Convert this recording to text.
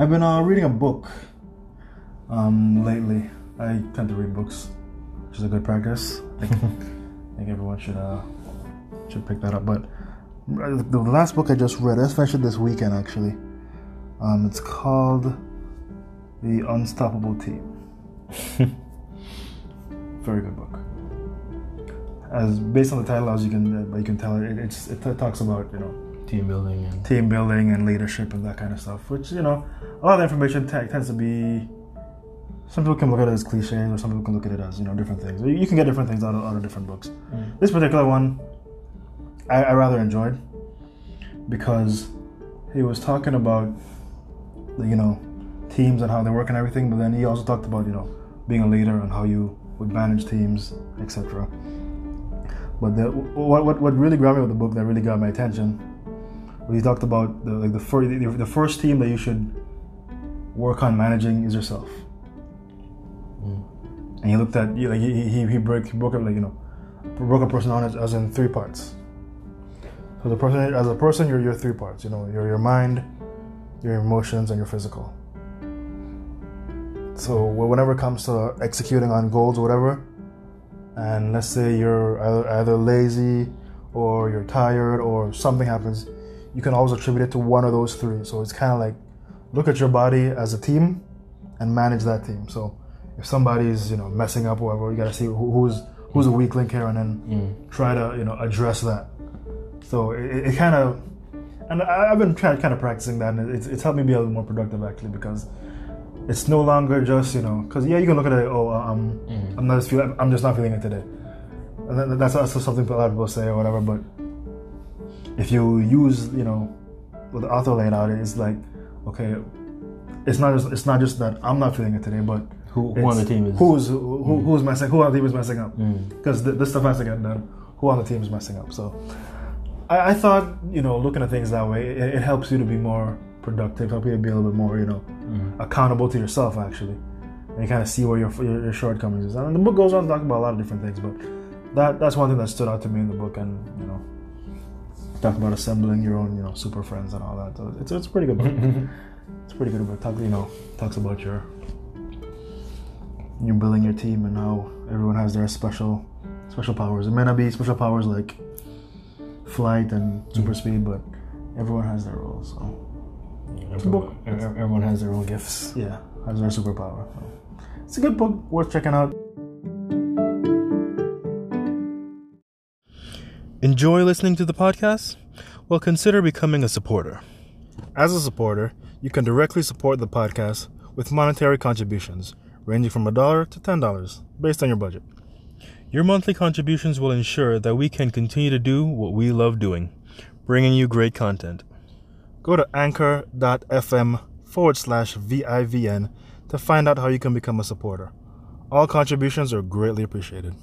I've been uh, reading a book um, lately. I tend to read books, which is a good practice. I think, I think everyone should uh, should pick that up. But uh, the last book I just read, I just finished it this weekend actually. Um, it's called The Unstoppable Team. Very good book. As based on the title, as you can uh, you can tell, it, it's, it talks about you know Team building and team building and leadership and that kind of stuff. Which you know, a lot of information tends to be. Some people can look at it as cliches, or some people can look at it as you know different things. You can get different things out of, out of different books. Mm. This particular one, I, I rather enjoyed because he was talking about you know teams and how they work and everything, but then he also talked about you know being a leader and how you would manage teams, etc. But the, what, what what really grabbed me with the book that really got my attention he talked about the like the first the, the first team that you should work on managing is yourself. Mm. And he looked at you like he he, he broke he broke up like you know broke a person down as, as in three parts. So the person as a person you're your three parts. You know you're your mind, your emotions, and your physical. So whenever it comes to executing on goals or whatever, and let's say you're either, either lazy or you're tired or something happens, you can always attribute it to one of those three. So it's kind of like look at your body as a team and manage that team. So if somebody's you know messing up or whatever, you gotta see who, who's who's a weak link here and then mm. try to you know address that. So it, it kind of and I've been trying kind of practicing that, and it's, it's helped me be a little more productive actually because it's no longer just you know because yeah you can look at it oh uh, um mm. I'm not just feeling I'm just not feeling it today, and that's also something a lot of people say or whatever. But if you use you know what the author laid out is like okay, it's not just it's not just that I'm not feeling it today, but Who- who on the it's team is- Mm. who's who, who- who's messing who on the team is messing up because th- this stuff has to get done. Who on the team is messing up? So I, I thought you know looking at things that way it, it helps you to be more productive, help you to be a little bit more you know accountable to yourself actually, and you kind of see where your, your your shortcomings is. And the book goes on to talk about a lot of different things, but that that's one thing that stood out to me in the book, and you know. Talk about assembling your own, you know, super friends and all that. So it's, it's a pretty good book. it's a pretty good book. Talk, you know, talks about your you building your team and how everyone has their special special powers. It may not be special powers like flight and super mm-hmm. speed, but everyone has their roles. So everyone, e- everyone has their own gifts. yeah, has their superpower. So it's a good book, worth checking out. Enjoy listening to the podcast? Well, consider becoming a supporter. As a supporter, you can directly support the podcast with monetary contributions ranging from a dollar to ten dollars, based on your budget. Your monthly contributions will ensure that we can continue to do what we love doing, bringing you great content. Go to anchor.fm forward slash VIVN to find out how you can become a supporter. All contributions are greatly appreciated.